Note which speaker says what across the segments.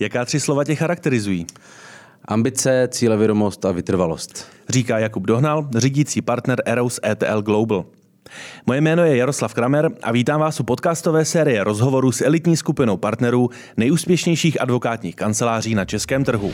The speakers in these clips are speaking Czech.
Speaker 1: Jaká tři slova tě charakterizují?
Speaker 2: Ambice, cílevědomost a vytrvalost.
Speaker 1: Říká Jakub Dohnal, řídící partner Eros ETL Global. Moje jméno je Jaroslav Kramer a vítám vás u podcastové série rozhovorů s elitní skupinou partnerů nejúspěšnějších advokátních kanceláří na českém trhu.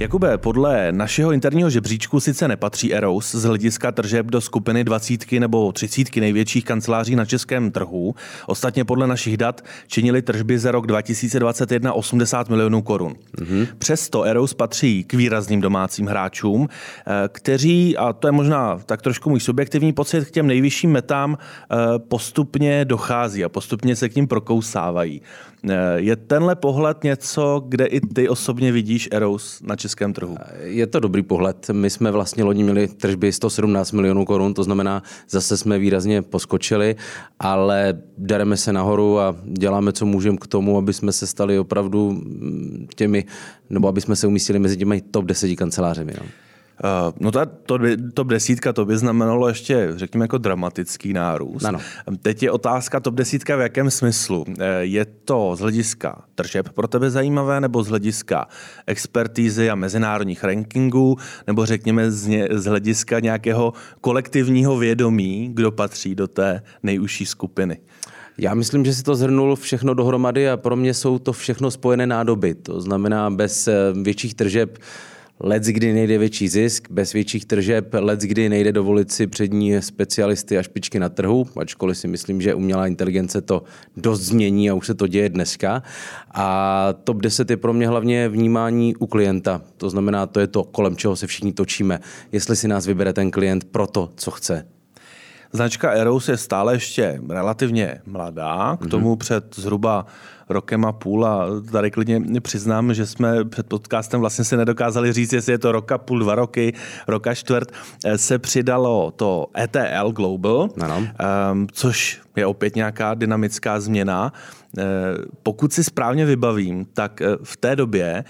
Speaker 1: Jakube, podle našeho interního žebříčku sice nepatří Eros z hlediska tržeb do skupiny dvacítky nebo třicítky největších kanceláří na českém trhu. Ostatně podle našich dat činili tržby za rok 2021 80 milionů korun. Mm-hmm. Přesto Eros patří k výrazným domácím hráčům, eh, kteří, a to je možná tak trošku můj subjektivní pocit, k těm nejvyšším metám eh, postupně dochází a postupně se k ním prokousávají. Eh, je tenhle pohled něco, kde i ty osobně vidíš Eros na českém trhu?
Speaker 2: Je to dobrý pohled. My jsme vlastně loni měli tržby 117 milionů korun, to znamená, zase jsme výrazně poskočili, ale dereme se nahoru a děláme, co můžeme k tomu, aby jsme se stali opravdu mm, těmi, nebo aby jsme se umístili mezi těmi top 10 kancelářemi. No.
Speaker 1: Uh, no ta top, top desítka, to by znamenalo ještě, řekněme, jako dramatický nárůst. Ano. Teď je otázka top desítka v jakém smyslu. Uh, je to z hlediska tržeb pro tebe zajímavé, nebo z hlediska expertízy a mezinárodních rankingů, nebo řekněme z, ně, z hlediska nějakého kolektivního vědomí, kdo patří do té nejužší skupiny?
Speaker 2: Já myslím, že si to zhrnul všechno dohromady a pro mě jsou to všechno spojené nádoby. To znamená, bez eh, větších tržeb Let's kdy nejde větší zisk, bez větších tržeb, let's kdy nejde dovolit si přední specialisty a špičky na trhu, ačkoliv si myslím, že umělá inteligence to dost změní a už se to děje dneska. A top 10 je pro mě hlavně vnímání u klienta. To znamená, to je to, kolem čeho se všichni točíme. Jestli si nás vybere ten klient pro to, co chce.
Speaker 1: Značka Eros je stále ještě relativně mladá, k tomu mm-hmm. před zhruba rokem a půl a tady klidně přiznám, že jsme před podcastem vlastně se nedokázali říct, jestli je to roka půl, dva roky, roka čtvrt, eh, se přidalo to ETL Global, ano. Um, což je opět nějaká dynamická změna. Eh, pokud si správně vybavím, tak eh, v té době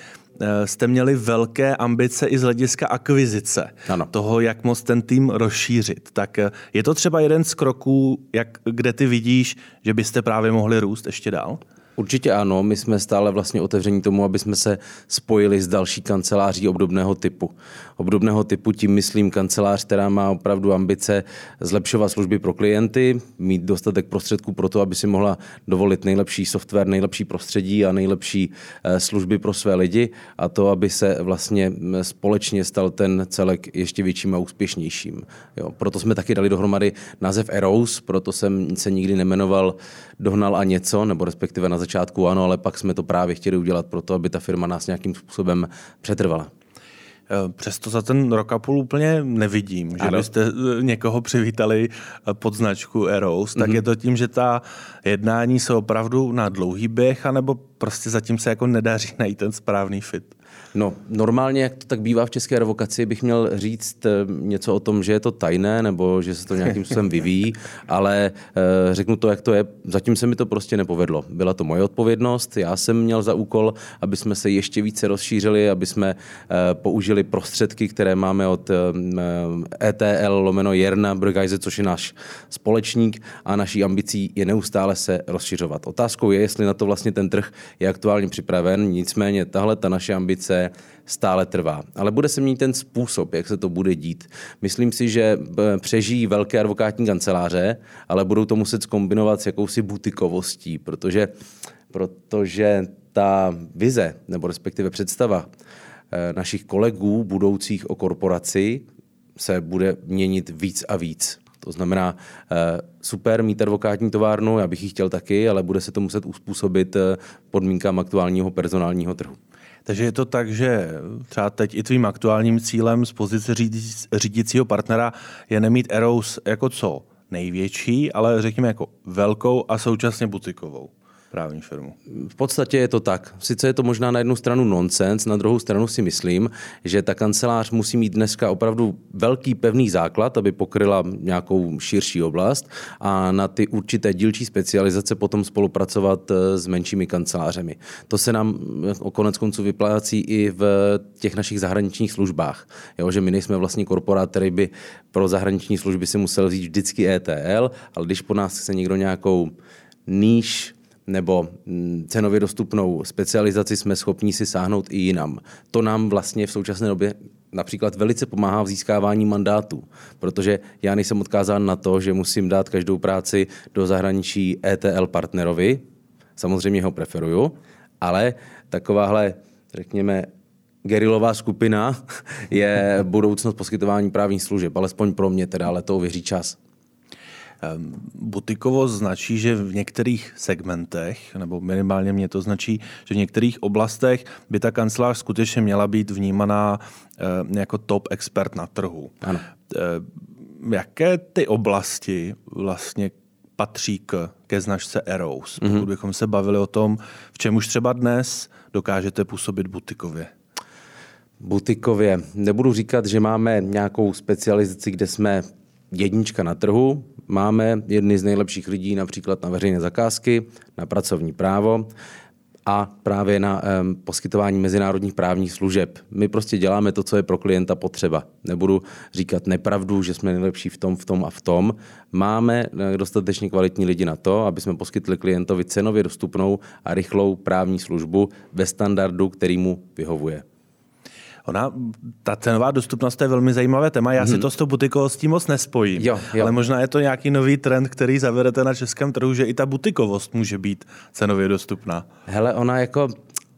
Speaker 1: jste měli velké ambice i z hlediska akvizice. Ano. Toho, jak moc ten tým rozšířit. Tak je to třeba jeden z kroků, jak, kde ty vidíš, že byste právě mohli růst ještě dál?
Speaker 2: Určitě ano, my jsme stále vlastně otevření tomu, aby jsme se spojili s další kanceláří obdobného typu. Obdobného typu tím myslím kancelář, která má opravdu ambice zlepšovat služby pro klienty, mít dostatek prostředků pro to, aby si mohla dovolit nejlepší software, nejlepší prostředí a nejlepší eh, služby pro své lidi a to, aby se vlastně společně stal ten celek ještě větším a úspěšnějším. Jo, proto jsme taky dali dohromady název Eros, proto jsem se nikdy nemenoval Dohnal a něco, nebo respektive na začátku ano, ale pak jsme to právě chtěli udělat proto, aby ta firma nás nějakým způsobem přetrvala.
Speaker 1: Eh, přesto za ten rok a půl úplně nevidím, že ano. byste eh, někoho přivítali eh, pod značku Eros, tak mm-hmm. je to tím, že ta jednání jsou opravdu na dlouhý běh, anebo prostě zatím se jako nedaří najít ten správný fit?
Speaker 2: No, normálně, jak to tak bývá v české revokaci, bych měl říct eh, něco o tom, že je to tajné nebo že se to nějakým způsobem vyvíjí, ale e, řeknu to, jak to je. Zatím se mi to prostě nepovedlo. Byla to moje odpovědnost, já jsem měl za úkol, aby jsme se ještě více rozšířili, aby jsme e, použili prostředky, které máme od e, ETL lomeno Jerna Brgajze, což je náš společník a naší ambicí je neustále se rozšiřovat. Otázkou je, jestli na to vlastně ten trh je aktuálně připraven, nicméně tahle ta naše ambice stále trvá. Ale bude se mít ten způsob, jak se to bude dít. Myslím si, že eh, přežijí velké advokátní kanceláře, ale budou to muset zkombinovat s jakousi butikovostí, protože, protože ta vize, nebo respektive představa eh, našich kolegů budoucích o korporaci se bude měnit víc a víc. To znamená, eh, super mít advokátní továrnu, já bych ji chtěl taky, ale bude se to muset uspůsobit podmínkám aktuálního personálního trhu.
Speaker 1: Takže je to tak, že třeba teď i tvým aktuálním cílem z pozice řídícího partnera je nemít Eros jako co největší, ale řekněme jako velkou a současně butikovou. Právní firmu.
Speaker 2: V podstatě je to tak. Sice je to možná na jednu stranu nonsens, na druhou stranu si myslím, že ta kancelář musí mít dneska opravdu velký pevný základ, aby pokryla nějakou širší oblast a na ty určité dílčí specializace potom spolupracovat eh, s menšími kancelářemi. To se nám eh, o konec konců vyplácí i v těch našich zahraničních službách. Jo, že my nejsme vlastně korporát, který by pro zahraniční služby si musel vzít vždycky ETL, ale když po nás chce někdo nějakou níž nebo mm, cenově dostupnou specializaci jsme schopni si sáhnout i jinam. To nám vlastně v současné době například velice pomáhá v získávání mandátů, protože já nejsem odkázán na to, že musím dát každou práci do zahraničí ETL partnerovi, samozřejmě ho preferuju, ale takováhle, řekněme, gerilová skupina je budoucnost poskytování právních služeb, alespoň pro mě teda, ale to uvěří čas.
Speaker 1: Ehm, butikovost značí, že v některých segmentech, nebo minimálně mě to značí, že v některých oblastech by ta kancelář skutečně měla být vnímaná ehm, jako top expert na trhu.
Speaker 2: Ano.
Speaker 1: Ehm, jaké ty oblasti vlastně patří k, ke značce Eros? Pokud mm-hmm. bychom se bavili o tom, v čem už třeba dnes dokážete působit butikově.
Speaker 2: Butikově. Nebudu říkat, že máme nějakou specializaci, kde jsme jednička na trhu. Máme jedny z nejlepších lidí například na veřejné zakázky, na pracovní právo a právě na um, poskytování mezinárodních právních služeb. My prostě děláme to, co je pro klienta potřeba. Nebudu říkat nepravdu, že jsme nejlepší v tom, v tom a v tom. Máme eh, dostatečně kvalitní lidi na to, aby jsme poskytli klientovi cenově dostupnou a rychlou právní službu ve standardu, který mu vyhovuje.
Speaker 1: Ona, ta cenová dostupnost je velmi zajímavé téma. Já hmm. si mhm. to s tou butikovostí moc nespojím.
Speaker 2: Jo, jo.
Speaker 1: Ale možná je to nějaký nový trend, který zavedete na českém trhu, že i ta butikovost může být cenově dostupná.
Speaker 2: Hele, ona jako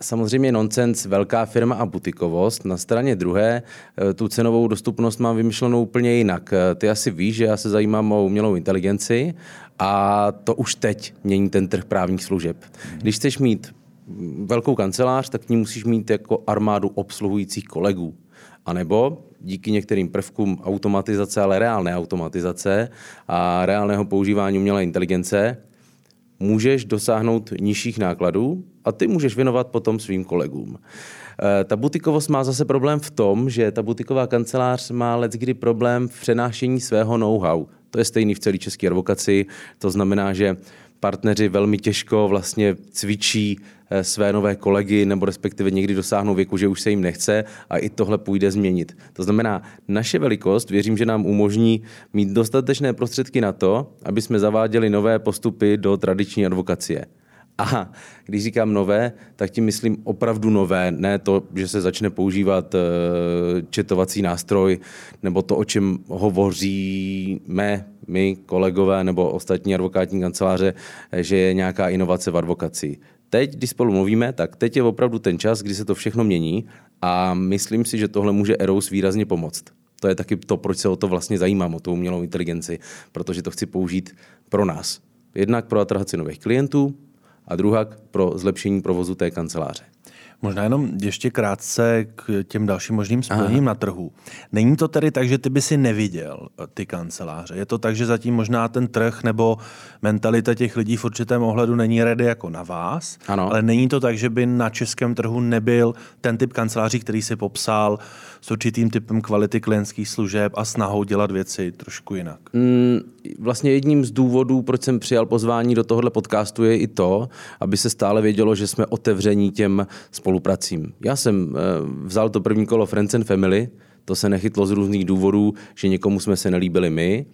Speaker 2: samozřejmě nonsens, velká firma a butikovost. Na straně druhé eh, tu cenovou dostupnost mám vymyšlenou úplně jinak. Eh, ty asi víš, že já se zajímám o umělou inteligenci a to už teď mění ten trh právních služeb. Když chceš mít velkou kancelář, tak ní musíš mít jako armádu obsluhujících kolegů. A nebo díky některým prvkům automatizace, ale reálné automatizace a reálného používání umělé inteligence, můžeš dosáhnout nižších nákladů a ty můžeš věnovat potom svým kolegům. E, ta butikovost má zase problém v tom, že ta butiková kancelář má kdy problém v přenášení svého know-how. To je stejný v celé české advokaci, to znamená, že partneři velmi těžko vlastně cvičí eh, své nové kolegy nebo respektive někdy dosáhnou věku, že už se jim nechce a i tohle půjde změnit. To znamená, naše velikost věřím, že nám umožní mít dostatečné prostředky na to, aby jsme zaváděli nové postupy do tradiční advokacie. A když říkám nové, tak tím myslím opravdu nové, ne to, že se začne používat uh, četovací nástroj, nebo to, o čem hovoříme my, kolegové nebo ostatní advokátní kanceláře, že je nějaká inovace v advokaci. Teď, když spolu mluvíme, tak teď je opravdu ten čas, kdy se to všechno mění a myslím si, že tohle může Eros výrazně pomoct. To je taky to, proč se o to vlastně zajímám, o tu umělou inteligenci, protože to chci použít pro nás. Jednak pro atrakaci nových klientů, a druhá pro zlepšení provozu té kanceláře.
Speaker 1: Možná jenom ještě krátce k těm dalším možným spojením Aha. na trhu. Není to tedy tak, že ty by si neviděl eh, ty kanceláře. Je to tak, že zatím možná ten trh nebo mentalita těch lidí v určitém ohledu není ready jako na vás,
Speaker 2: ano.
Speaker 1: ale není to tak, že by na českém trhu nebyl ten typ kanceláří, který si popsal s určitým typem kvality klientských služeb a snahou dělat věci trošku jinak.
Speaker 2: Mm, vlastně jedním z důvodů, proč jsem přijal pozvání do tohohle podcastu, je i to, aby se stále vědělo, že jsme otevření těm spolupracím. Já jsem eh, vzal to první kolo Friends and Family, to se nechytlo z různých důvodů, že někomu jsme se nelíbili my,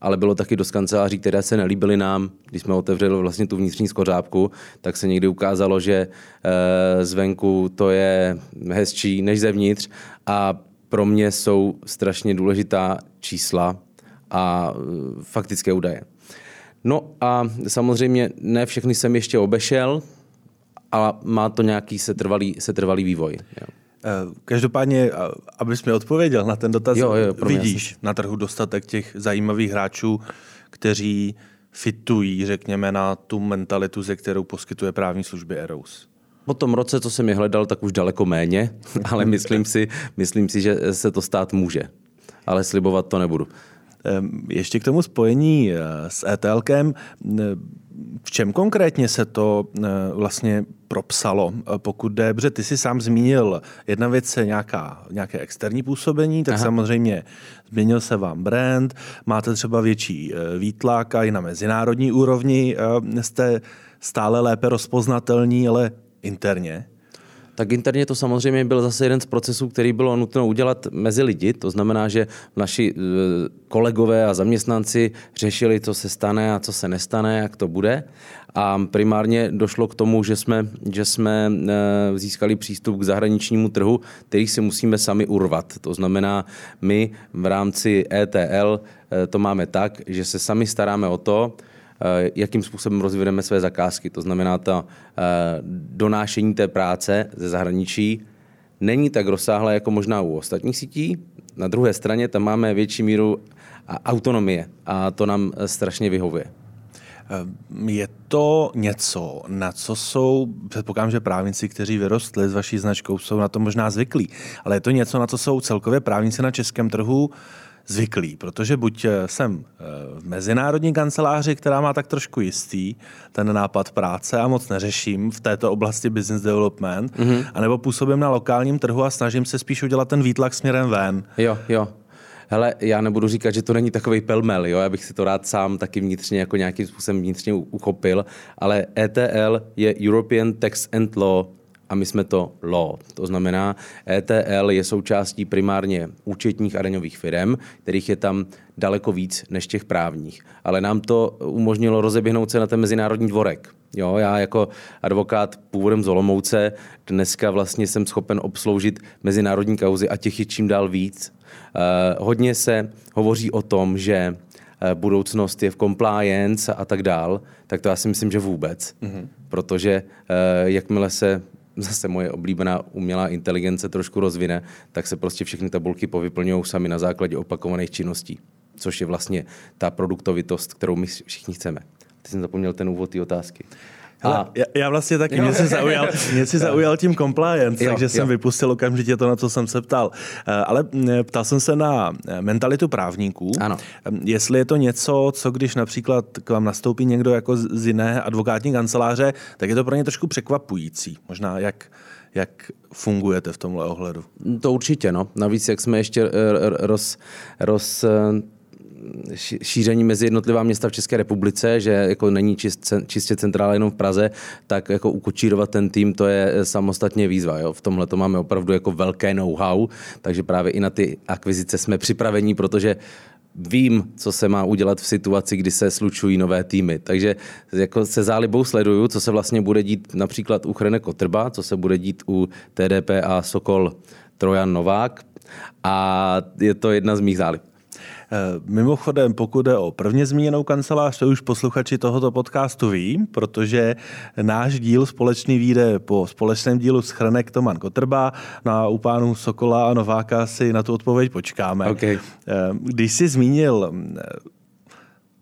Speaker 2: ale bylo taky dost kanceláří, které se nelíbily nám. Když jsme otevřeli vlastně tu vnitřní skořápku, tak se někdy ukázalo, že e, zvenku to je hezčí než zevnitř a pro mě jsou strašně důležitá čísla a e, faktické údaje. No a samozřejmě ne všechny jsem ještě obešel, ale má to nějaký setrvalý, setrvalý vývoj. Jo.
Speaker 1: Eh, každopádně, abys mi odpověděl na ten dotaz,
Speaker 2: jo, jo,
Speaker 1: vidíš jasný. na trhu dostatek těch zajímavých hráčů, kteří fitují, řekněme, na tu mentalitu, ze kterou poskytuje právní služby Eros?
Speaker 2: Po tom roce, co jsem je hledal, tak už daleko méně, ale myslím si, myslím si, že se to stát může. Ale slibovat to nebudu.
Speaker 1: Ještě k tomu spojení eh, s ETLkem v čem konkrétně se to vlastně propsalo, pokud jde, protože ty si sám zmínil, jedna věc je nějaká, nějaké externí působení, tak Aha. samozřejmě změnil se vám brand, máte třeba větší výtlak a i na mezinárodní úrovni jste stále lépe rozpoznatelní, ale interně?
Speaker 2: Tak interně to samozřejmě byl zase jeden z procesů, který bylo nutno udělat mezi lidi. To znamená, že naši e, kolegové a zaměstnanci řešili, co se stane a co se nestane, jak to bude. A primárně došlo k tomu, že jsme, že jsme e, získali přístup k zahraničnímu trhu, který si musíme sami urvat. To znamená, my v rámci ETL e, to máme tak, že se sami staráme o to, jakým způsobem rozvedeme své zakázky. To znamená, to eh, donášení té práce ze zahraničí není tak rozsáhlé jako možná u ostatních sítí. Na druhé straně tam máme větší míru autonomie a to nám eh, strašně vyhovuje.
Speaker 1: Je to něco, na co jsou, předpokládám, že právníci, kteří vyrostli s vaší značkou, jsou na to možná zvyklí, ale je to něco, na co jsou celkově právníci na českém trhu zvyklý, protože buď eh, jsem eh, v mezinárodní kanceláři, která má tak trošku jistý ten nápad práce a moc neřeším v této oblasti business development, mm-hmm. anebo působím na lokálním trhu a snažím se spíš udělat ten výtlak směrem ven.
Speaker 2: Jo, jo. Hele, já nebudu říkat, že to není takový pelmel, jo? já bych si to rád sám taky vnitřně jako nějakým způsobem vnitřně uchopil, ale ETL je European Tax and Law a my jsme to law. To znamená, ETL je součástí primárně účetních a daňových firm, kterých je tam daleko víc než těch právních. Ale nám to umožnilo rozeběhnout se na ten mezinárodní dvorek. Jo, já jako advokát původem z Olomouce dneska vlastně jsem schopen obsloužit mezinárodní kauzy a těch je čím dál víc. Uh, hodně se hovoří o tom, že eh, budoucnost je v compliance a tak dál, tak to já si myslím, že vůbec. Mm-hmm. Protože uh, jakmile se zase moje oblíbená umělá inteligence trošku rozvine, tak se prostě všechny tabulky povyplňují sami na základě opakovaných činností, což je vlastně ta produktovitost, kterou my všichni chceme. Teď jsem zapomněl ten úvod té otázky.
Speaker 1: A... Já, já vlastně taky, mě si zaujal, mě si zaujal tím compliance, jo, takže jo. jsem vypustil okamžitě to, na co jsem se ptal. Eh, ale eh, ptal jsem se na eh, mentalitu právníků.
Speaker 2: Ano.
Speaker 1: Jestli je to něco, co když například k vám nastoupí někdo jako z jiné advokátní kanceláře, tak je to pro ně trošku překvapující. Možná jak, jak fungujete v tomhle ohledu?
Speaker 2: To určitě, no. Navíc, jak jsme ještě roz, roz šíření mezi jednotlivá města v České republice, že jako není čist, čistě centrála jenom v Praze, tak jako ukočírovat ten tým, to je samostatně výzva. Jo? V tomhle to máme opravdu jako velké know-how, takže právě i na ty akvizice jsme připravení, protože vím, co se má udělat v situaci, kdy se slučují nové týmy. Takže jako se zálibou sleduju, co se vlastně bude dít například u Chrene Kotrba, co se bude dít u TDP a Sokol Trojan Novák a je to jedna z mých zálib.
Speaker 1: Eh, mimochodem, pokud jde o prvně zmíněnou kancelář, to už posluchači tohoto podcastu ví, protože náš díl společný výjde po společném dílu s Chrenek Toman Kotrba. Na no u pánů Sokola a Nováka si na tu odpověď počkáme.
Speaker 2: Okay.
Speaker 1: Eh, když jsi zmínil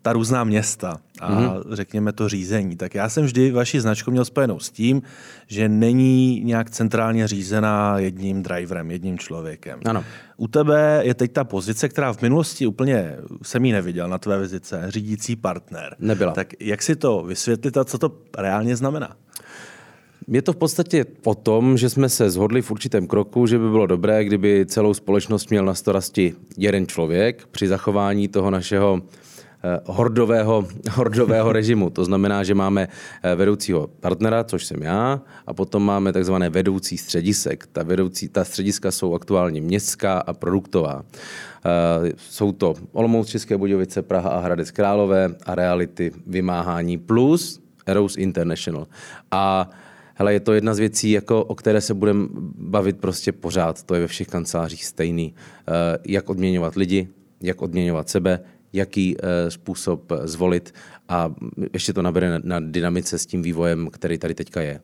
Speaker 1: ta různá města a mm-hmm. řekněme to řízení, tak já jsem vždy vaši značku měl spojenou s tím, že není nějak centrálně řízená jedním driverem, jedním člověkem.
Speaker 2: Ano.
Speaker 1: U tebe je teď ta pozice, která v minulosti úplně jsem ji neviděl na tvé vizice, řídící partner.
Speaker 2: Nebyla.
Speaker 1: Tak jak si to vysvětlit a co to reálně znamená?
Speaker 2: Je to v podstatě o tom, že jsme se zhodli v určitém kroku, že by bylo dobré, kdyby celou společnost měl na starosti jeden člověk při zachování toho našeho Eh, hordového, hordového režimu. To znamená, že máme eh, vedoucího partnera, což jsem já, a potom máme takzvané vedoucí středisek. Ta, vedoucí, ta střediska jsou aktuálně městská a produktová. Eh, jsou to Olomouc, České Budějovice, Praha a Hradec Králové a reality vymáhání plus Eros International. A hele, je to jedna z věcí, jako, o které se budeme bavit prostě pořád. To je ve všech kancelářích stejný. Jak odměňovat lidi, jak odměňovat sebe, jaký eh, způsob zvolit a ještě to nabere na, na dynamice s tím vývojem, který tady teďka je.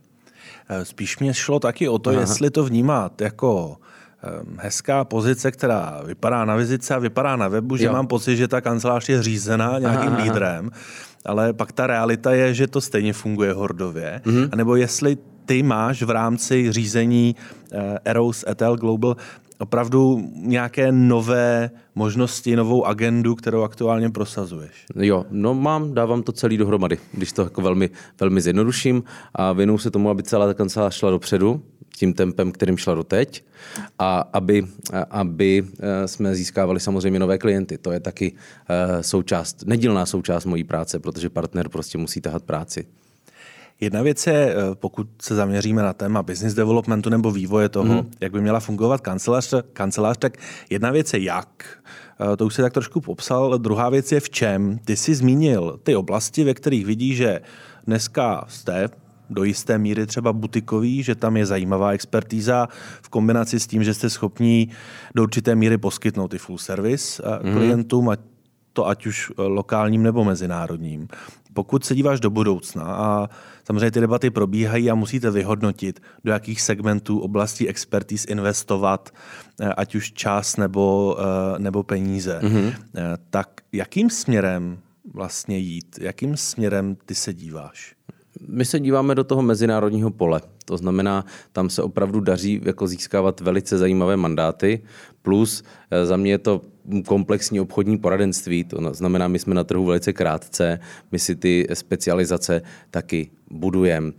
Speaker 1: Eh, spíš mě šlo taky o to, Aha. jestli to vnímat jako eh, hezká pozice, která vypadá na vizice a vypadá na webu, že jo. mám pocit, že ta kancelář je řízená nějakým aha, lídrem, ale pak ta realita je, že to stejně funguje hordově, mm-hmm. anebo jestli ty máš v rámci řízení Eros Etel Global opravdu nějaké nové možnosti, novou agendu, kterou aktuálně prosazuješ?
Speaker 2: Jo, no mám, dávám to celý dohromady, když to jako velmi, velmi zjednoduším a věnuju se tomu, aby celá ta kancelář šla dopředu, tím tempem, kterým šla doteď a aby, aby eh, jsme získávali samozřejmě nové klienty. To je taky eh, součást, nedílná součást mojí práce, protože partner prostě musí tahat práci.
Speaker 1: Jedna věc je, eh, pokud se zaměříme na téma business developmentu nebo vývoje toho, mm. jak by měla fungovat kancelář, kancelář, tak jedna věc je jak. To už se tak trošku popsal. Druhá věc je v čem. Ty jsi zmínil ty oblasti, ve kterých vidí, že dneska jste do jisté míry třeba butikový, že tam je zajímavá expertíza v kombinaci s tím, že jste schopní do určité míry poskytnout i full service mm. klientům, a to ať už eh, lokálním nebo mezinárodním. Pokud se díváš do budoucna a samozřejmě ty debaty probíhají a musíte vyhodnotit, do jakých segmentů oblastí expertíz investovat, eh, ať už čas nebo, nebo peníze, mm-hmm. tak jakým směrem vlastně jít? Jakým směrem ty se díváš?
Speaker 2: my se díváme do toho mezinárodního pole. To znamená, tam se opravdu daří jako získávat velice zajímavé mandáty, plus eh, za mě je to komplexní obchodní poradenství, to znamená, my jsme na trhu velice krátce, my si ty specializace taky budujeme.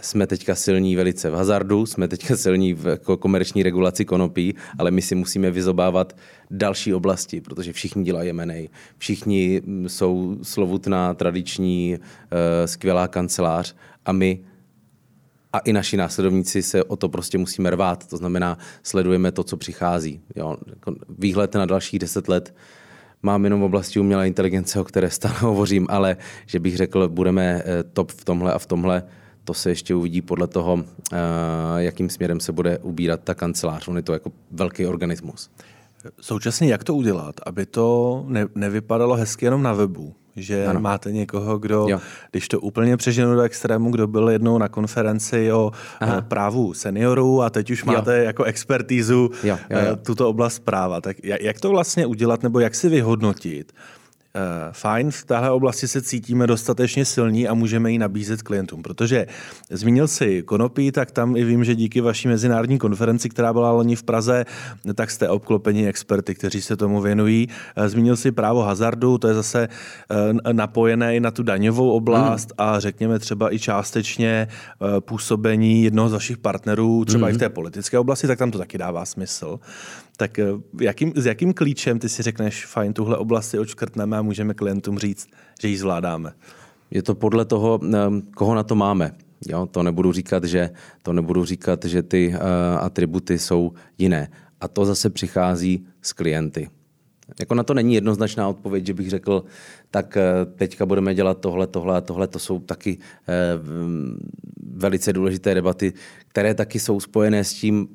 Speaker 2: Jsme teďka silní velice v hazardu, jsme teďka silní v komerční regulaci konopí, ale my si musíme vyzobávat další oblasti, protože všichni dělají M&A, všichni mm, jsou slovutná, tradiční, eh, skvělá kancelář a my a i naši následovníci se o to prostě musíme rvát. To znamená, sledujeme to, co přichází. Jo? Jako výhled na dalších deset let mám jenom v oblasti umělé inteligence, o které stále hovořím, ale že bych řekl, budeme eh, top v tomhle a v tomhle, to se ještě uvidí podle toho, eh, jakým směrem se bude ubírat ta kancelář. On je to jako velký organismus.
Speaker 1: Současně jak to udělat, aby to ne, nevypadalo hezky jenom na webu? Že ano. máte někoho, kdo, jo. když to úplně přeženu do extrému, kdo byl jednou na konferenci o Aha. Právu seniorů a teď už máte jo. jako expertízu jo, jo, jo. Eh, tuto oblast práva. Tak jak to vlastně udělat nebo jak si vyhodnotit, fajn, v téhle oblasti se cítíme dostatečně silní a můžeme ji nabízet klientům, protože zmínil si konopí, tak tam i vím, že díky vaší mezinárodní konferenci, která byla loni v Praze, tak jste obklopeni experty, kteří se tomu věnují. Eh, zmínil si právo hazardu, to je zase eh, napojené i na tu daňovou oblast hmm. a řekněme třeba i částečně působení jednoho z vašich partnerů, třeba hmm. i v té politické oblasti, tak tam to taky dává smysl. Tak jakým, s jakým klíčem ty si řekneš, fajn, tuhle oblast si očkrtneme můžeme klientům říct, že ji zvládáme?
Speaker 2: Je to podle toho, ehm, koho na to máme. Jo, to nebudu říkat, že, to nebudu říkat, že ty uh, atributy jsou jiné. A to zase přichází s klienty. Jako na to není jednoznačná odpověď, že bych řekl, tak teďka budeme dělat tohle, tohle a tohle. To jsou taky uh, velice důležité debaty, které taky jsou spojené s tím,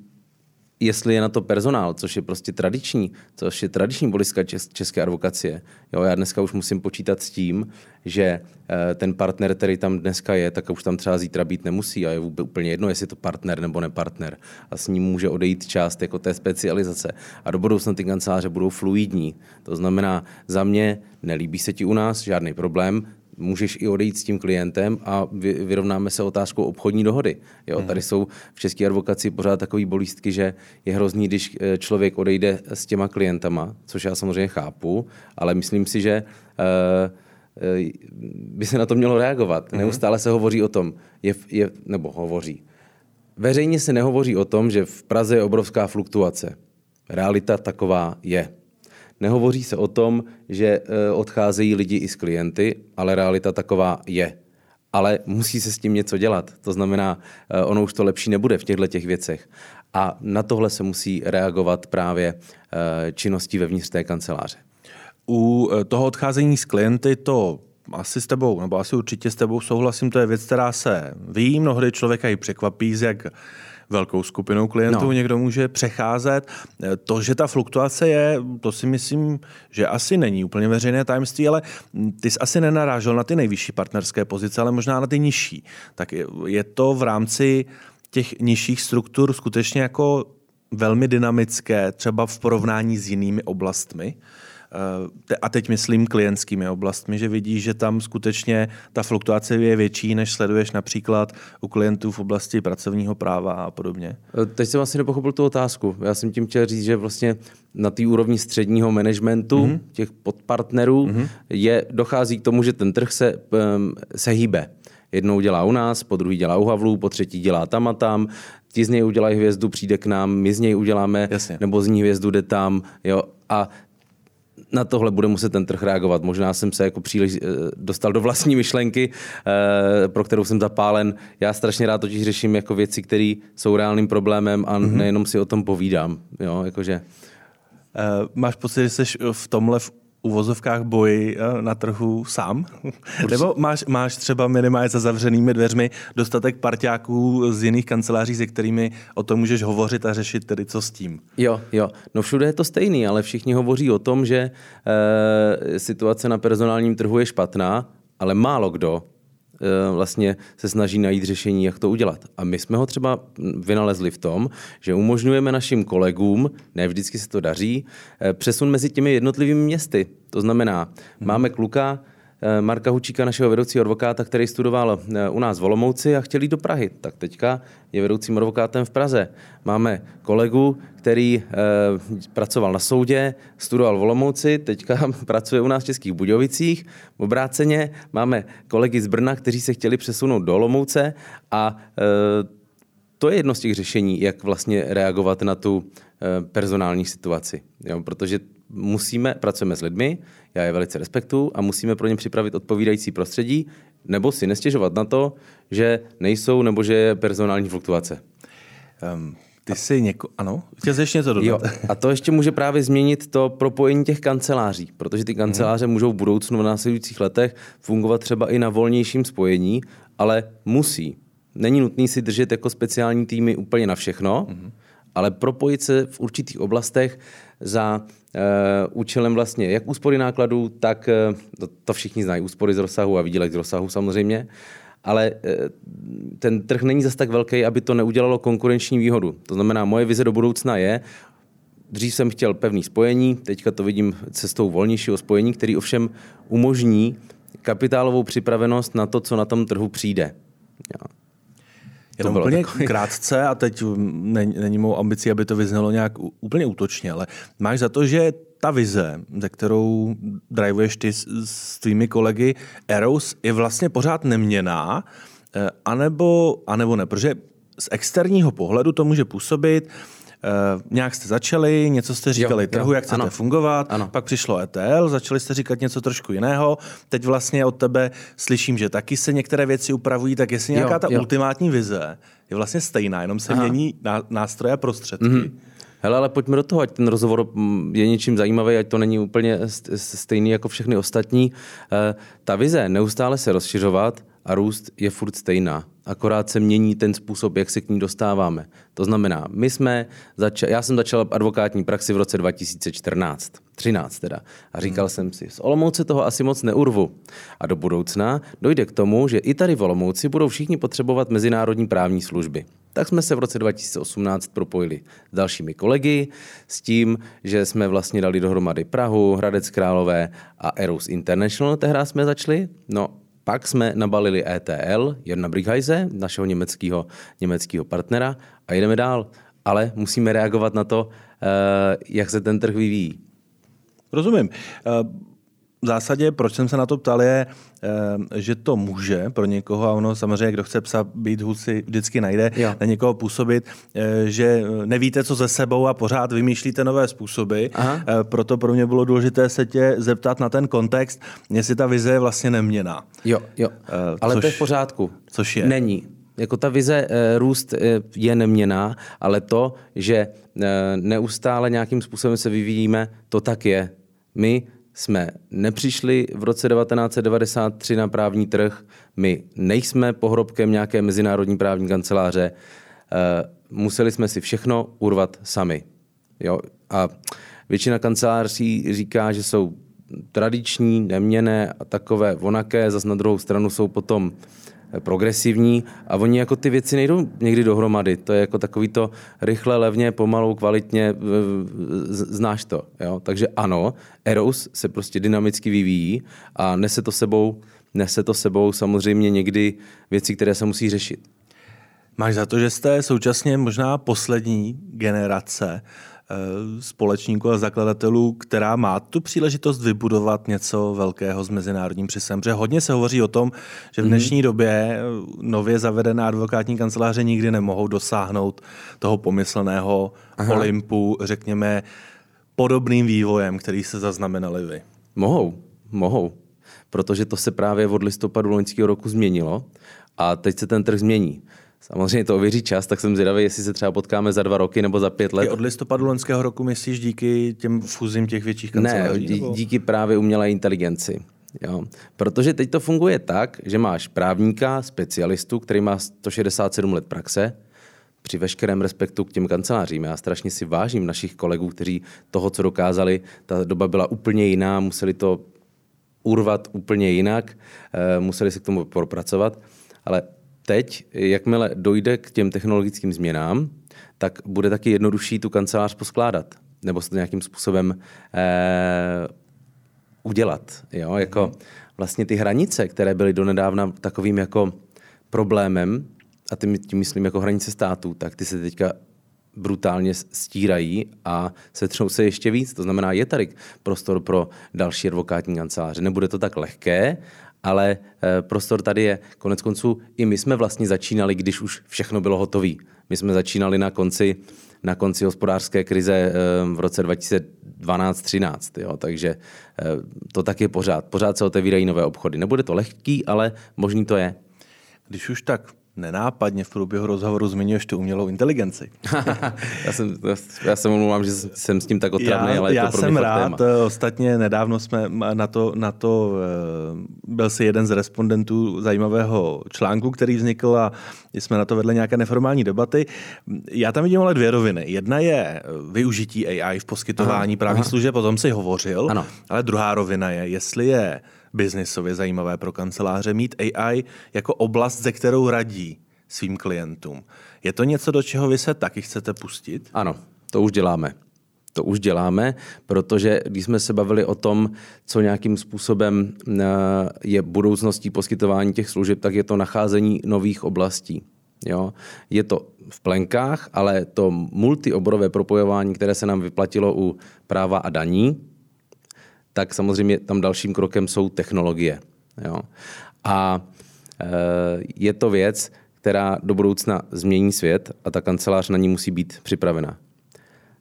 Speaker 2: jestli je na to personál, což je prostě tradiční, což je tradiční boliska české advokacie. Jo, já dneska už musím počítat s tím, že eh, ten partner, který tam dneska je, tak už tam třeba zítra být nemusí a je úplně jedno, jestli je to partner nebo nepartner. A s ním může odejít část jako té specializace. A do budoucna ty kanceláře budou fluidní. To znamená, za mě nelíbí se ti u nás, žádný problém, můžeš i odejít s tím klientem a vyrovnáme se otázkou obchodní dohody. Jo, hmm. Tady jsou v české advokaci pořád takový bolístky, že je hrozný, když eh, člověk odejde s těma klientama, což já samozřejmě chápu, ale myslím si, že uh, by se na to mělo reagovat. Hmm. Neustále se hovoří o tom, je, je, nebo hovoří. Veřejně se nehovoří o tom, že v Praze je obrovská fluktuace. Realita taková je. Nehovoří se o tom, že eh, odcházejí lidi i z klienty, ale realita taková je. Ale musí se s tím něco dělat. To znamená, eh, ono už to lepší nebude v těchto těch věcech. A na tohle se musí reagovat právě eh, činností vevnitř té kanceláře.
Speaker 1: U toho odcházení z klienty to asi s tebou, nebo asi určitě s tebou souhlasím, to je věc, která se ví, mnohdy člověka i překvapí, z jak velkou skupinou klientů no. někdo může přecházet. To, že ta fluktuace je, to si myslím, že asi není úplně veřejné tajemství, ale ty jsi asi nenarážel na ty nejvyšší partnerské pozice, ale možná na ty nižší. Tak je to v rámci těch nižších struktur skutečně jako velmi dynamické, třeba v porovnání s jinými oblastmi. A teď myslím klientskými oblastmi, že vidíš, že tam skutečně ta fluktuace je větší, než sleduješ například u klientů v oblasti pracovního práva a podobně?
Speaker 2: Teď jsem asi nepochopil tu otázku. Já jsem tím chtěl říct, že vlastně na té úrovni středního managementu, mm-hmm. těch podpartnerů, mm-hmm. je, dochází k tomu, že ten trh se, um, se hýbe. Jednou dělá u nás, po druhý dělá u Havlů, po třetí dělá tam a tam, ti z něj udělají hvězdu, přijde k nám, my z něj uděláme,
Speaker 1: Jasně.
Speaker 2: nebo z ní hvězdu jde tam. Jo? A na tohle bude muset ten trh reagovat. Možná jsem se jako příliš eh, dostal do vlastní myšlenky, eh, pro kterou jsem zapálen. Já strašně rád totiž řeším jako věci, které jsou reálným problémem a mm-hmm. nejenom si o tom povídám. Jo, jakože...
Speaker 1: Uh, máš pocit, že jsi v tomhle v uvozovkách boji eh, na trhu sám? Určitě. Nebo máš, máš třeba minimálně za zavřenými dveřmi dostatek parťáků z jiných kanceláří, se kterými o tom můžeš hovořit a řešit tedy co s tím?
Speaker 2: Jo, jo. No všude je to stejný, ale všichni hovoří o tom, že e, situace na personálním trhu je špatná, ale málo kdo vlastně se snaží najít řešení, jak to udělat. A my jsme ho třeba vynalezli v tom, že umožňujeme našim kolegům, ne vždycky se to daří, eh, přesun mezi těmi jednotlivými městy. To znamená, hmm. máme kluka, Eh, Marka Hučíka, našeho vedoucího advokáta, který studoval eh, u nás v Olomouci a chtěl jít do Prahy. Tak teďka je vedoucím advokátem v Praze. Máme kolegu, který eh, pracoval na soudě, studoval v Olomouci, teďka pracuje u nás v Českých Budějovicích. Obráceně máme kolegy z Brna, kteří se chtěli přesunout do Olomouce a to je jedno z těch řešení, jak vlastně reagovat na tu personální situaci. Jo, protože musíme, pracujeme s lidmi, já je velice respektuju a musíme pro ně připravit odpovídající prostředí, nebo si nestěžovat na to, že nejsou nebo že je personální fluktuace.
Speaker 1: Um, ty jsi něko... Ano? Chtěl jsi ještě něco dodat? Jo,
Speaker 2: a to ještě může právě změnit to propojení těch kanceláří, protože ty kanceláře mm. můžou v budoucnu v následujících letech fungovat třeba i na volnějším spojení, ale musí. Není nutný si držet jako speciální týmy úplně na všechno, mm. ale propojit se v určitých oblastech za účelem vlastně jak úspory nákladů, tak uh, to, všichni znají, úspory z rozsahu a výdělek z rozsahu samozřejmě, ale uh, ten trh není zas tak velký, aby to neudělalo konkurenční výhodu. To znamená, moje vize do budoucna je, dřív jsem chtěl pevný spojení, teďka to vidím cestou volnějšího spojení, který ovšem umožní kapitálovou připravenost na to, co na tom trhu přijde.
Speaker 1: Jenom to úplně takový... krátce, a teď není, není mou ambicí, aby to vyznělo nějak úplně útočně, ale máš za to, že ta vize, ze kterou drivuješ ty s, s tvými kolegy Eros, je vlastně pořád neměná, eh, anebo, anebo ne, protože z externího pohledu to může působit, Uh, nějak jste začali, něco jste říkali jo, trhu, jo, jak chcete ano, fungovat, ano. pak přišlo ETL, začali jste říkat něco trošku jiného, teď vlastně od tebe slyším, že taky se některé věci upravují, tak jestli nějaká jo, ta jo. ultimátní vize je vlastně stejná, jenom se Aha. mění nástroje a prostředky. Mm-hmm.
Speaker 2: Hele, ale pojďme do toho, ať ten rozhovor mm, je něčím zajímavý, ať to není úplně stejný jako všechny ostatní. Eh, ta vize neustále se rozšiřovat a růst je furt stejná. Akorát se mění ten způsob, jak se k ní dostáváme. To znamená, my jsme začali, já jsem začal advokátní praxi v roce 2014, 13 teda. A říkal hmm. jsem si, z Olomouce toho asi moc neurvu. A do budoucna dojde k tomu, že i tady v Olomouci budou všichni potřebovat mezinárodní právní služby. Tak jsme se v roce 2018 propojili s dalšími kolegy s tím, že jsme vlastně dali dohromady Prahu, Hradec Králové a Eros International, tehdy jsme začali. No pak jsme nabalili ETL, Jarna Brighajze, našeho německého, německého partnera a jdeme dál. Ale musíme reagovat na to, eh, jak se ten trh vyvíjí.
Speaker 1: Rozumím. Eh, v zásadě, proč jsem se na to ptal, je, eh, že to může pro někoho, a ono samozřejmě, kdo chce psa být hůd, si vždycky najde, jo. na někoho působit, eh, že nevíte, co ze sebou a pořád vymýšlíte nové způsoby. Aha. Eh, proto pro mě bylo důležité se tě zeptat na ten kontext, jestli ta vize je vlastně neměná.
Speaker 2: Jo, jo. Ale což, to je v pořádku.
Speaker 1: Což je?
Speaker 2: Není. Jako ta vize růst je neměná, ale to, že neustále nějakým způsobem se vyvíjíme, to tak je. My jsme nepřišli v roce 1993 na právní trh, my nejsme pohrobkem nějaké mezinárodní právní kanceláře, eh, museli jsme si všechno urvat sami. Jo? A většina kanceláří říká, že jsou tradiční, neměné a takové vonaké, zase na druhou stranu jsou potom progresivní a oni jako ty věci nejdou někdy dohromady. To je jako takový to rychle, levně, pomalu, kvalitně, znáš to. Jo? Takže ano, Eros se prostě dynamicky vyvíjí a nese to sebou, nese to sebou samozřejmě někdy věci, které se musí řešit.
Speaker 1: Máš za to, že jste současně možná poslední generace společníků a zakladatelů, která má tu příležitost vybudovat něco velkého s mezinárodním přisem. Protože hodně se hovoří o tom, že v mhm. dnešní době eh, nově zavedené advokátní kanceláře nikdy nemohou dosáhnout toho pomyslného Aha. Olympu, řekněme, podobným vývojem, který se zaznamenali vy.
Speaker 2: Mohou, mohou, protože to se právě od listopadu loňského roku změnilo a teď se ten trh změní. Samozřejmě to ověří čas, tak jsem zvědavý, jestli se třeba potkáme za dva roky nebo za pět let.
Speaker 1: I od listopadu loňského roku myslíš díky těm fuzím těch větších kanceláří?
Speaker 2: Ne, dí, díky právě umělé inteligenci. Jo. Protože teď to funguje tak, že máš právníka, specialistu, který má 167 let praxe, při veškerém respektu k těm kancelářím. Já strašně si vážím našich kolegů, kteří toho, co dokázali, ta doba byla úplně jiná, museli to urvat úplně jinak, eh, museli se k tomu propracovat, ale teď, jakmile dojde k těm technologickým změnám, tak bude taky jednodušší tu kancelář poskládat. Nebo se to nějakým způsobem eh, udělat. Jo? Jako vlastně ty hranice, které byly donedávna takovým jako problémem, a tím, tím myslím jako hranice států, tak ty se teďka brutálně stírají a setřou se ještě víc. To znamená, je tady prostor pro další advokátní kanceláře. Nebude to tak lehké, ale eh, prostor tady je. Konec konců i my jsme vlastně začínali, když už všechno bylo hotové. My jsme začínali na konci, na konci hospodářské krize eh, v roce 2012-13, takže eh, to tak je pořád. Pořád se otevírají nové obchody. Nebude to lehký, ale možný to je.
Speaker 1: Když už tak nenápadně v průběhu rozhovoru zmiňuješ tu umělou inteligenci.
Speaker 2: já, jsem, já se omlouvám, že jsem s tím tak otravný, já, ale je
Speaker 1: já
Speaker 2: to pro
Speaker 1: jsem
Speaker 2: mě
Speaker 1: rád,
Speaker 2: téma.
Speaker 1: Eh, ostatně nedávno jsme na to, na to eh, byl si jeden z respondentů zajímavého článku, který vznikl a jsme na to vedli nějaké neformální debaty. Já tam vidím ale dvě roviny. Jedna je využití AI v poskytování aha, právních aha. služeb, o tom si hovořil, ano. ale druhá rovina je, jestli je biznisově zajímavé pro kanceláře mít AI jako oblast, ze kterou radí svým klientům. Je to něco, do čeho vy se taky chcete pustit?
Speaker 2: Ano, to už děláme. To už děláme, protože když jsme se bavili o tom, co nějakým způsobem eh, je budoucností poskytování těch služeb, tak je to nacházení nových oblastí. Jo? Je to v plenkách, ale to multioborové propojování, které se nám vyplatilo u práva a daní, tak samozřejmě tam dalším krokem jsou technologie. Jo? A e, je to věc, která do budoucna změní svět a ta kancelář na ní musí být připravena.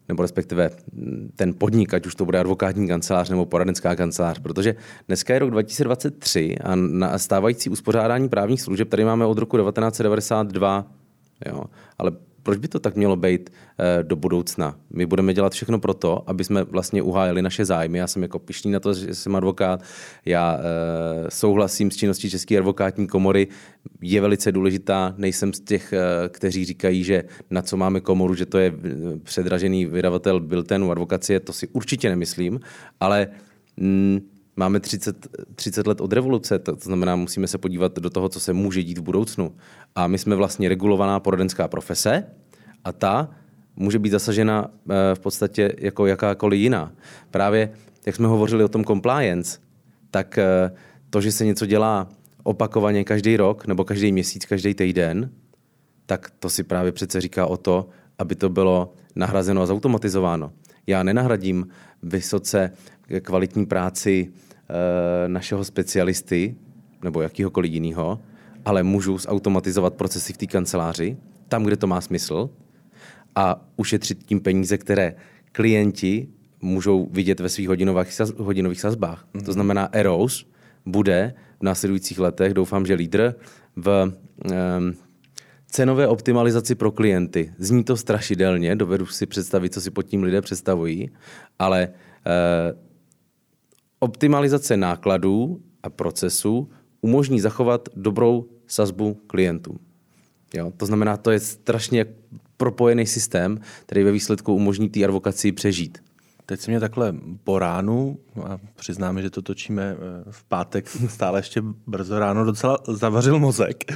Speaker 2: Nebo respektive ten podnik, ať už to bude advokátní kancelář nebo poradenská kancelář, protože dneska je rok 2023 a na stávající uspořádání právních služeb tady máme od roku 1992, jo? ale proč by to tak mělo být eh, do budoucna? My budeme dělat všechno pro to, aby jsme vlastně uhájili naše zájmy. Já jsem jako pišný na to, že jsem advokát. Já eh, souhlasím s činností České advokátní komory. Je velice důležitá. Nejsem z těch, eh, kteří říkají, že na co máme komoru, že to je předražený vydavatel Biltenu advokacie. To si určitě nemyslím, ale mm, máme 30, 30 let od revoluce, to, to znamená, musíme se podívat do toho, co se může dít v budoucnu. A my jsme vlastně regulovaná poradenská profese a ta může být zasažena eh, v podstatě jako jakákoliv jiná. Právě, jak jsme hovořili o tom compliance, tak eh, to, že se něco dělá opakovaně každý rok, nebo každý měsíc, každý týden, tak to si právě přece říká o to, aby to bylo nahrazeno a zautomatizováno. Já nenahradím vysoce kvalitní práci Eh, našeho specialisty nebo jakýhokoliv jiného, ale můžu zautomatizovat procesy v té kanceláři, tam, kde to má smysl, a ušetřit tím peníze, které klienti můžou vidět ve svých hodinových, saz, hodinových sazbách. Mm-hmm. To znamená, Eros bude v následujících letech, doufám, že lídr, v um, cenové optimalizaci pro klienty. Zní to strašidelně, dovedu si představit, co si pod tím lidé představují, ale uh, optimalizace nákladů a procesů umožní zachovat dobrou sazbu klientům. Jo? To znamená, to je strašně propojený systém, který ve výsledku umožní té advokaci přežít.
Speaker 1: Teď si mě takhle po ránu, a přiznáme, že to točíme eh, v pátek stále ještě brzo ráno, docela zavařil mozek.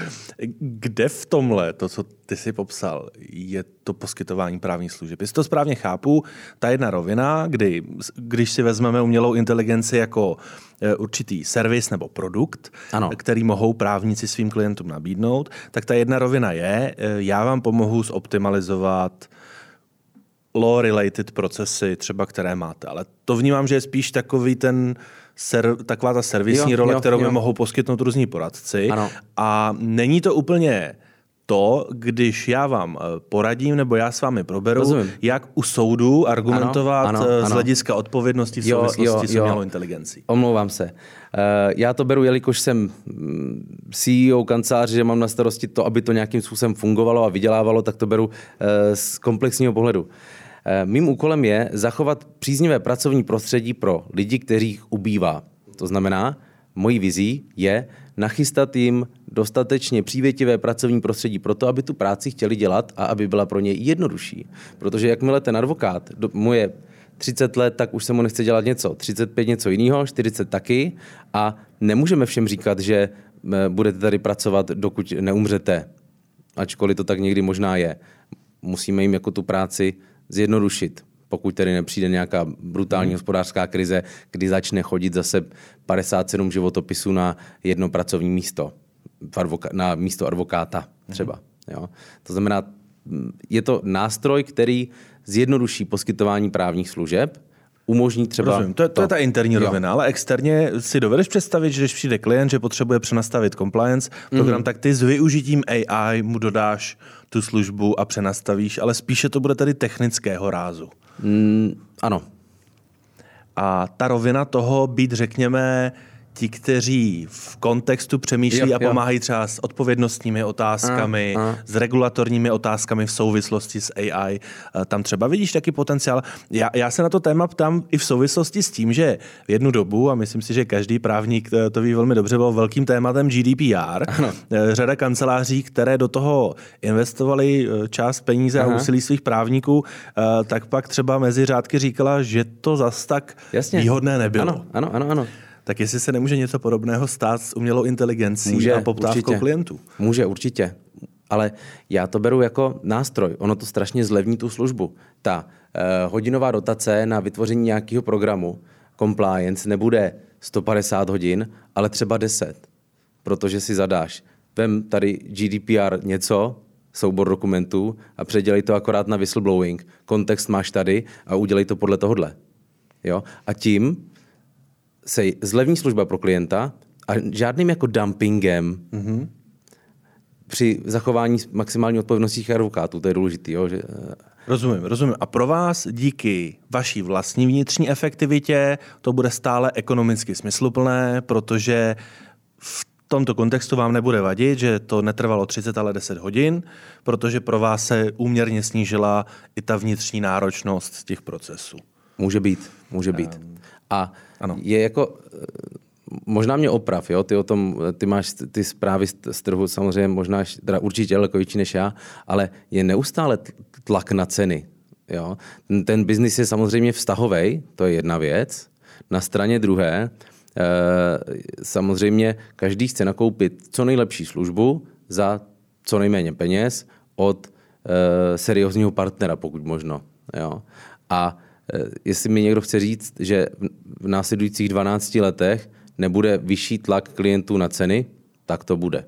Speaker 1: Kde v tomhle, to, co ty si popsal, je to poskytování právních služeb? Jestli to správně chápu, ta jedna rovina, kdy, když si vezmeme umělou inteligenci jako eh, určitý servis nebo produkt, ano. který mohou právníci svým klientům nabídnout, tak ta jedna rovina je, eh, já vám pomohu zoptimalizovat law-related procesy, třeba které máte. Ale to vnímám, že je spíš takový ten ser, taková ta servisní jo, role, jo, kterou jo. mi mohou poskytnout různí poradci. Ano. A není to úplně to, když já vám eh, poradím nebo já s vámi proberu, Rozumím. jak u soudu argumentovat ano, ano, eh, z hlediska odpovědnosti v souvislosti jo, jo. s umělou inteligencí.
Speaker 2: Omlouvám se. Eh, já to beru, jelikož jsem mm, CEO kanceláře, že mám na starosti to, aby to nějakým způsobem fungovalo a vydělávalo, tak to beru z komplexního pohledu. Mým úkolem je zachovat příznivé pracovní prostředí pro lidi, kterých ubývá. To znamená, mojí vizí je nachystat jim dostatečně přívětivé pracovní prostředí pro to, aby tu práci chtěli dělat a aby byla pro ně jednodušší. Protože jakmile ten advokát, mu je 30 let, tak už se mu nechce dělat něco, 35 něco jiného, 40 taky a nemůžeme všem říkat, že budete tady pracovat, dokud neumřete, ačkoliv to tak někdy možná je. Musíme jim jako tu práci zjednodušit pokud tedy nepřijde nějaká brutální hmm. hospodářská krize, kdy začne chodit zase 57 životopisů na jedno pracovní místo, na místo advokáta třeba. Hmm. Jo? To znamená, je to nástroj, který zjednoduší poskytování právních služeb, umožní třeba...
Speaker 1: Rozumím, to je, to, to je ta interní jo. rovina, ale externě si dovedeš představit, že když přijde klient, že potřebuje přenastavit compliance program, mm-hmm. tak ty s využitím AI mu dodáš tu službu a přenastavíš, ale spíše to bude tady technického rázu.
Speaker 2: Mm, ano.
Speaker 1: A ta rovina toho být, řekněme, ti, kteří v kontextu přemýšlí jo, a pomáhají jo. třeba s odpovědnostními otázkami, a, a. s regulatorními otázkami v souvislosti s AI. Eh, tam třeba vidíš taky potenciál. Já, já se na to téma ptám i v souvislosti s tím, že v jednu dobu, a myslím si, že každý právník eh, to ví velmi dobře, byl velkým tématem GDPR. Ano. Eh, řada kanceláří, které do toho investovali část peníze Aha. a úsilí svých právníků, tak pak třeba mezi řádky říkala, že to zas tak Jasně. výhodné nebylo.
Speaker 2: Ano, ano, ano. ano.
Speaker 1: Tak jestli se nemůže něco podobného stát s umělou inteligencí může, a poptávkou určitě. klientů?
Speaker 2: Může, určitě. Ale já to beru jako nástroj. Ono to strašně zlevní tu službu. Ta uh, hodinová dotace na vytvoření nějakého programu compliance nebude 150 hodin, ale třeba 10. Protože si zadáš, vem tady GDPR něco, soubor dokumentů a předělej to akorát na whistleblowing. Kontext máš tady a udělej to podle tohohle. Jo? A tím se zlevní služba pro klienta a žádným jako dumpingem mm-hmm. při zachování maximální odpovědnosti advokátů. To je důležité. Jo, že...
Speaker 1: Rozumím, rozumím. A pro vás díky vaší vlastní vnitřní efektivitě to bude stále ekonomicky smysluplné, protože v tomto kontextu vám nebude vadit, že to netrvalo 30, ale 10 hodin, protože pro vás se úměrně snížila i ta vnitřní náročnost těch procesů.
Speaker 2: Může být, může být. Um, a ano. je jako, eh, možná mě oprav, jo? ty o tom, ty máš ty zprávy z trhu samozřejmě možná teda určitě daleko větší než já, ale je neustále tlak na ceny. Jo? Ten, ten biznis je samozřejmě vztahový, to je jedna věc. Na straně druhé, e, samozřejmě každý chce nakoupit co nejlepší službu za co nejméně peněz od e, seriózního partnera, pokud možno. Jo? A Eh, jestli mi někdo chce říct, že v následujících 12 letech nebude vyšší tlak klientů na ceny, tak to bude.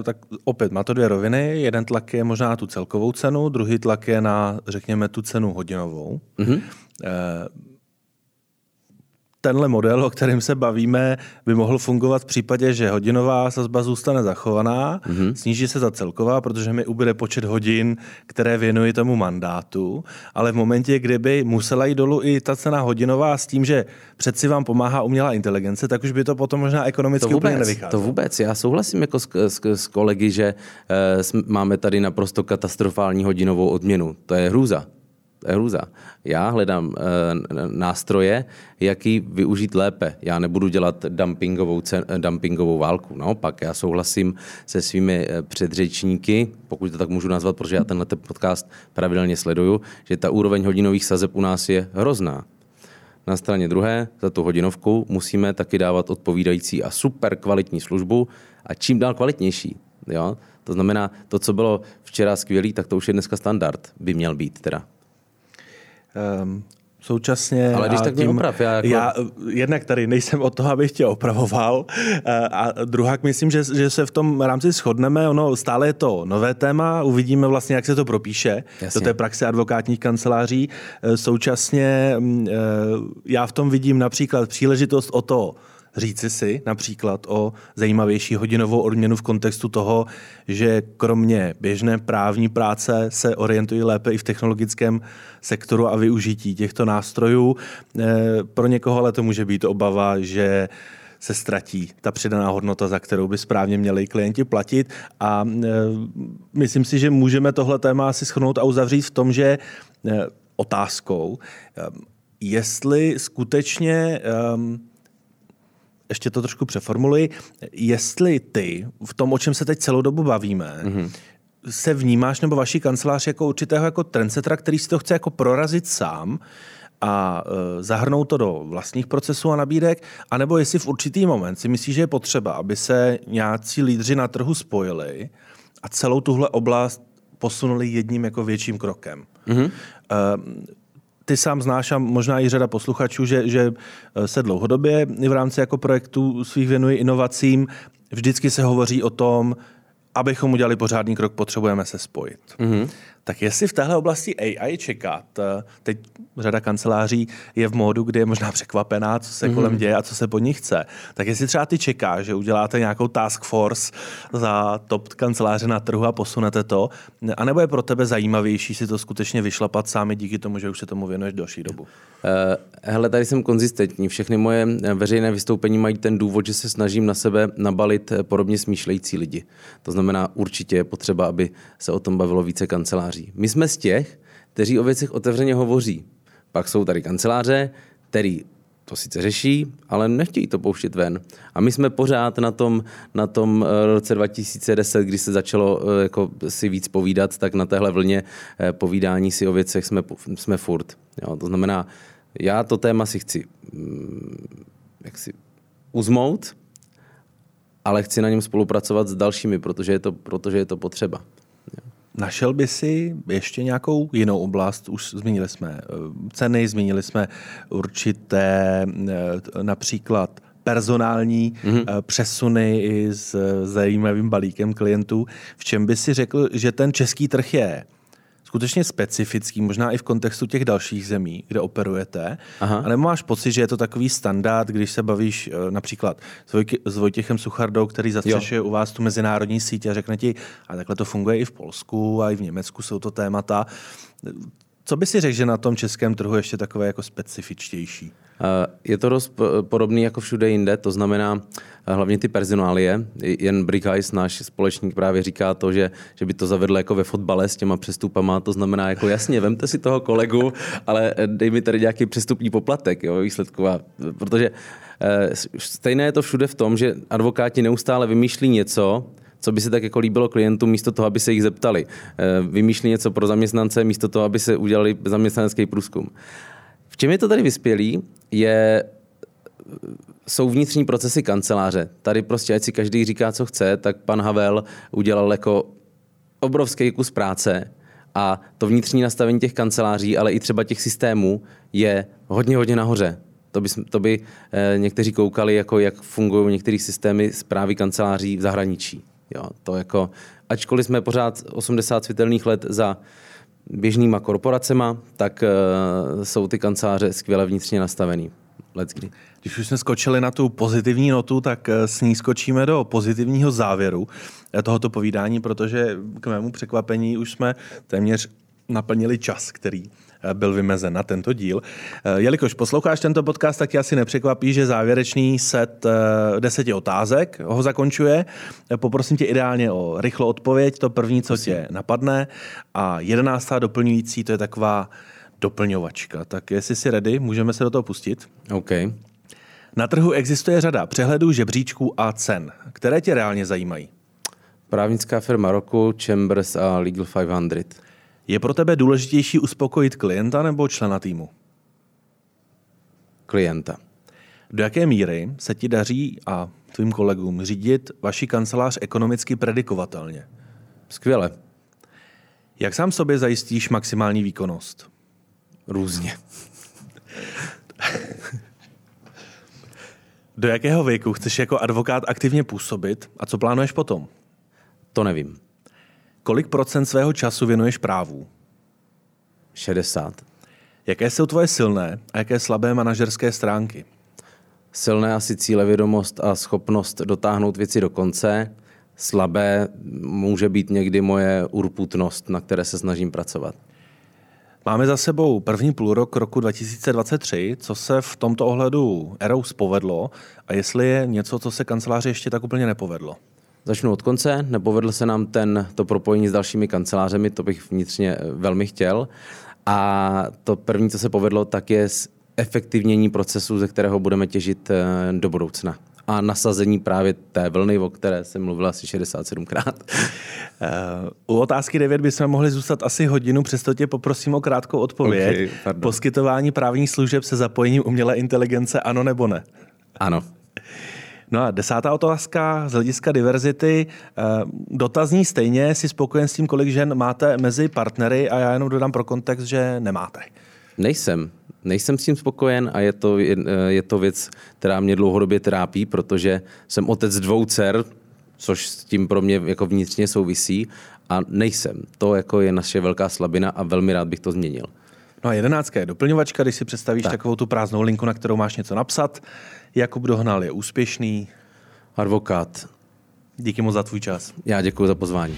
Speaker 1: Eh, tak opět má to dvě roviny. Jeden tlak je možná na tu celkovou cenu, druhý tlak je na, řekněme, tu cenu hodinovou. Mm-hmm tenhle model, o kterém se bavíme, by mohl fungovat v případě, že hodinová sazba zůstane zachovaná, mm-hmm. sníží se za celková, protože mi ubyde počet hodin, které věnuji tomu mandátu, ale v momentě, kdyby musela jít dolů i ta cena hodinová s tím, že přeci vám pomáhá umělá inteligence, tak už by to potom možná ekonomicky to vůbec, úplně nevycházelo.
Speaker 2: To vůbec, já souhlasím jako s, s, s kolegy, že uh, máme tady naprosto katastrofální hodinovou odměnu. To je hrůza. Hrůza. Já hledám e, nástroje, jaký využít lépe. Já nebudu dělat dumpingovou, cen, dumpingovou válku. Naopak, já souhlasím se svými eh, předřečníky, pokud to tak můžu nazvat, protože já tenhle podcast pravidelně sleduju, že ta úroveň hodinových sazeb u nás je hrozná. Na straně druhé, za tu hodinovku musíme taky dávat odpovídající a super kvalitní službu a čím dál kvalitnější. Jo? To znamená, to, co bylo včera skvělý, tak to už je dneska standard, by měl být teda.
Speaker 1: Um, současně...
Speaker 2: Ale když tak tím, oprav. Já, jako...
Speaker 1: já jednak tady nejsem o toho, abych tě opravoval a druhá myslím, že, že se v tom rámci shodneme. Ono stále je to nové téma, uvidíme vlastně, jak se to propíše Jasně. do té praxe advokátních kanceláří. E, současně e, já v tom vidím například příležitost o to, říci si například o zajímavější hodinovou odměnu v kontextu toho, že kromě běžné právní práce se orientují lépe i v technologickém sektoru a využití těchto nástrojů. Eh, pro někoho ale to může být obava, že se ztratí ta přidaná hodnota, za kterou by správně měli klienti platit. A e, myslím si, že můžeme tohle téma asi schnout a uzavřít v tom, že e, otázkou, jestli skutečně e, ještě to trošku přeformuluji, jestli ty v tom, o čem se teď celou dobu bavíme, mm-hmm. se vnímáš nebo vaší kancelář jako určitého jako trendsetra, který si to chce jako prorazit sám a e, zahrnout to do vlastních procesů a nabídek, anebo jestli v určitý moment si myslíš, že je potřeba, aby se nějací lídři na trhu spojili a celou tuhle oblast posunuli jedním jako větším krokem. Mm-hmm. E, ty sám znáš a možná i řada posluchačů, že, že eh, se dlouhodobě v rámci jako projektu svých věnuje inovacím. Vždycky se hovoří o tom, abychom udělali pořádný krok, potřebujeme se spojit. Mm-hmm. Tak jestli v téhle oblasti AI čekat, eh, teď řada kanceláří je v módu, kdy je možná překvapená, co se mm-hmm. kolem děje a co se po nich chce, tak jestli třeba ty čeká, že uděláte nějakou task force za top kanceláře na trhu a posunete to, anebo je pro tebe zajímavější si to skutečně vyšlapat sami díky tomu, že už se tomu věnuješ další dobu? Uh,
Speaker 2: hele, tady jsem konzistentní. Všechny moje veřejné vystoupení mají ten důvod, že se snažím na sebe nabalit podobně smýšlející lidi. To znamená, určitě je potřeba, aby se o tom bavilo více kanceláří kanceláří. My jsme z těch, kteří o věcech otevřeně hovoří. Pak jsou tady kanceláře, který to sice řeší, ale nechtějí to pouštět ven. A my jsme pořád na tom, na tom eh, roce 2010, kdy se začalo eh, jako si víc povídat, tak na téhle vlně eh, povídání si o věcech jsme, jsme furt. Jo, to znamená, já to téma si chci mm, jak si uzmout, ale chci na něm spolupracovat s dalšími, protože je to, protože je to potřeba.
Speaker 1: Našel by si ještě nějakou jinou oblast? Už zmínili jsme eh, ceny, zmínili jsme určité eh, například personální mm-hmm. přesuny i s zajímavým balíkem klientů. V čem by si řekl, že ten český trh je skutečně specifický, možná i v kontextu těch dalších zemí, kde operujete? Aha. A nebo máš pocit, že je to takový standard, když se bavíš eh, například s Vojtěchem Suchardou, který zastřešuje u vás tu mezinárodní síť a řekne ti, a takhle to funguje i v Polsku a i v Německu jsou to témata. Co by si řekl, že na tom českém trhu ještě takové jako specifičtější?
Speaker 2: Je to dost podobný jako všude jinde, to znamená hlavně ty personálie. Jen Brickheis, náš společník, právě říká to, že, že by to zavedl jako ve fotbale s těma přestupama, to znamená jako jasně, vemte si toho kolegu, ale dej mi tady nějaký přestupní poplatek, jo, výsledku. A, protože stejné je to všude v tom, že advokáti neustále vymýšlí něco, co by se tak jako líbilo klientům, místo toho, aby se jich zeptali. E, vymýšlí něco pro zaměstnance, místo toho, aby se udělali zaměstnanecký průzkum. V čem je to tady vyspělý? je jsou vnitřní procesy kanceláře. Tady prostě, ať si každý říká, co chce, tak pan Havel udělal jako obrovský kus práce a to vnitřní nastavení těch kanceláří, ale i třeba těch systémů je hodně, hodně nahoře. To by, to by eh, někteří koukali, jako jak fungují některé systémy zprávy kanceláří v zahraničí. Jo, to jako, ačkoliv jsme pořád 80 světelných let za běžnýma korporacema, tak uh, jsou ty kanceláře skvěle vnitřně nastavený. Let's kdy.
Speaker 1: Když už jsme skočili na tu pozitivní notu, tak eh, s ní skočíme do pozitivního závěru eh, tohoto povídání, protože k mému překvapení už jsme téměř naplnili čas, který Eh, byl vymezen na tento díl. Eh, jelikož posloucháš tento podcast, tak asi nepřekvapí, že závěrečný set eh, deseti otázek ho zakončuje. Poprosím tě ideálně o rychlou odpověď, to první, co tě napadne. A jedenáctá doplňující, to je taková doplňovačka. Tak jestli jsi ready, můžeme se do toho pustit.
Speaker 2: OK.
Speaker 1: Na trhu existuje řada přehledů, žebříčků a cen. Které tě reálně zajímají?
Speaker 2: Právnická firma roku, Chambers a Legal 500.
Speaker 1: Je pro tebe důležitější uspokojit klienta nebo člena týmu?
Speaker 2: Klienta.
Speaker 1: Do jaké míry se ti daří a tvým kolegům řídit vaši kancelář ekonomicky predikovatelně?
Speaker 2: Skvěle.
Speaker 1: Jak sám sobě zajistíš maximální výkonnost?
Speaker 2: Různě.
Speaker 1: Do jakého věku chceš jako advokát aktivně působit a co plánuješ potom?
Speaker 2: To nevím.
Speaker 1: Kolik procent svého času věnuješ právu?
Speaker 2: 60.
Speaker 1: Jaké jsou tvoje silné a jaké slabé manažerské stránky?
Speaker 2: Silné asi cílevědomost a schopnost dotáhnout věci do konce. Slabé může být někdy moje urputnost, na které se snažím pracovat.
Speaker 1: Máme za sebou první půlrok roku 2023. Co se v tomto ohledu Eros povedlo a jestli je něco, co se kanceláři ještě tak úplně nepovedlo?
Speaker 2: Začnu od konce. Nepovedlo se nám ten, to propojení s dalšími kancelářemi, to bych vnitřně eh, velmi chtěl. A to první, co se povedlo, tak je efektivnění procesu, ze kterého budeme těžit eh, do budoucna a nasazení právě té vlny, o které jsem mluvil asi 67krát.
Speaker 1: U otázky 9 bychom mohli zůstat asi hodinu, přesto tě poprosím o krátkou odpověď. Okay, Poskytování právních služeb se zapojením umělé inteligence, ano nebo ne?
Speaker 2: Ano.
Speaker 1: No a desátá otázka z hlediska diverzity. Eh, dotazní stejně, si spokojen s tím, kolik žen máte mezi partnery a já jenom dodám pro kontext, že nemáte.
Speaker 2: Nejsem. Nejsem s tím spokojen a je to, je, je to věc, která mě dlouhodobě trápí, protože jsem otec dvou dcer, což s tím pro mě jako vnitřně souvisí a nejsem. To jako je naše velká slabina a velmi rád bych to změnil.
Speaker 1: No a jedenáctka je doplňovačka, když si představíš tak. takovou tu prázdnou linku, na kterou máš něco napsat. Jakub Dohnal je úspěšný.
Speaker 2: Advokát.
Speaker 1: Díky moc za tvůj čas.
Speaker 2: Já děkuji za pozvání.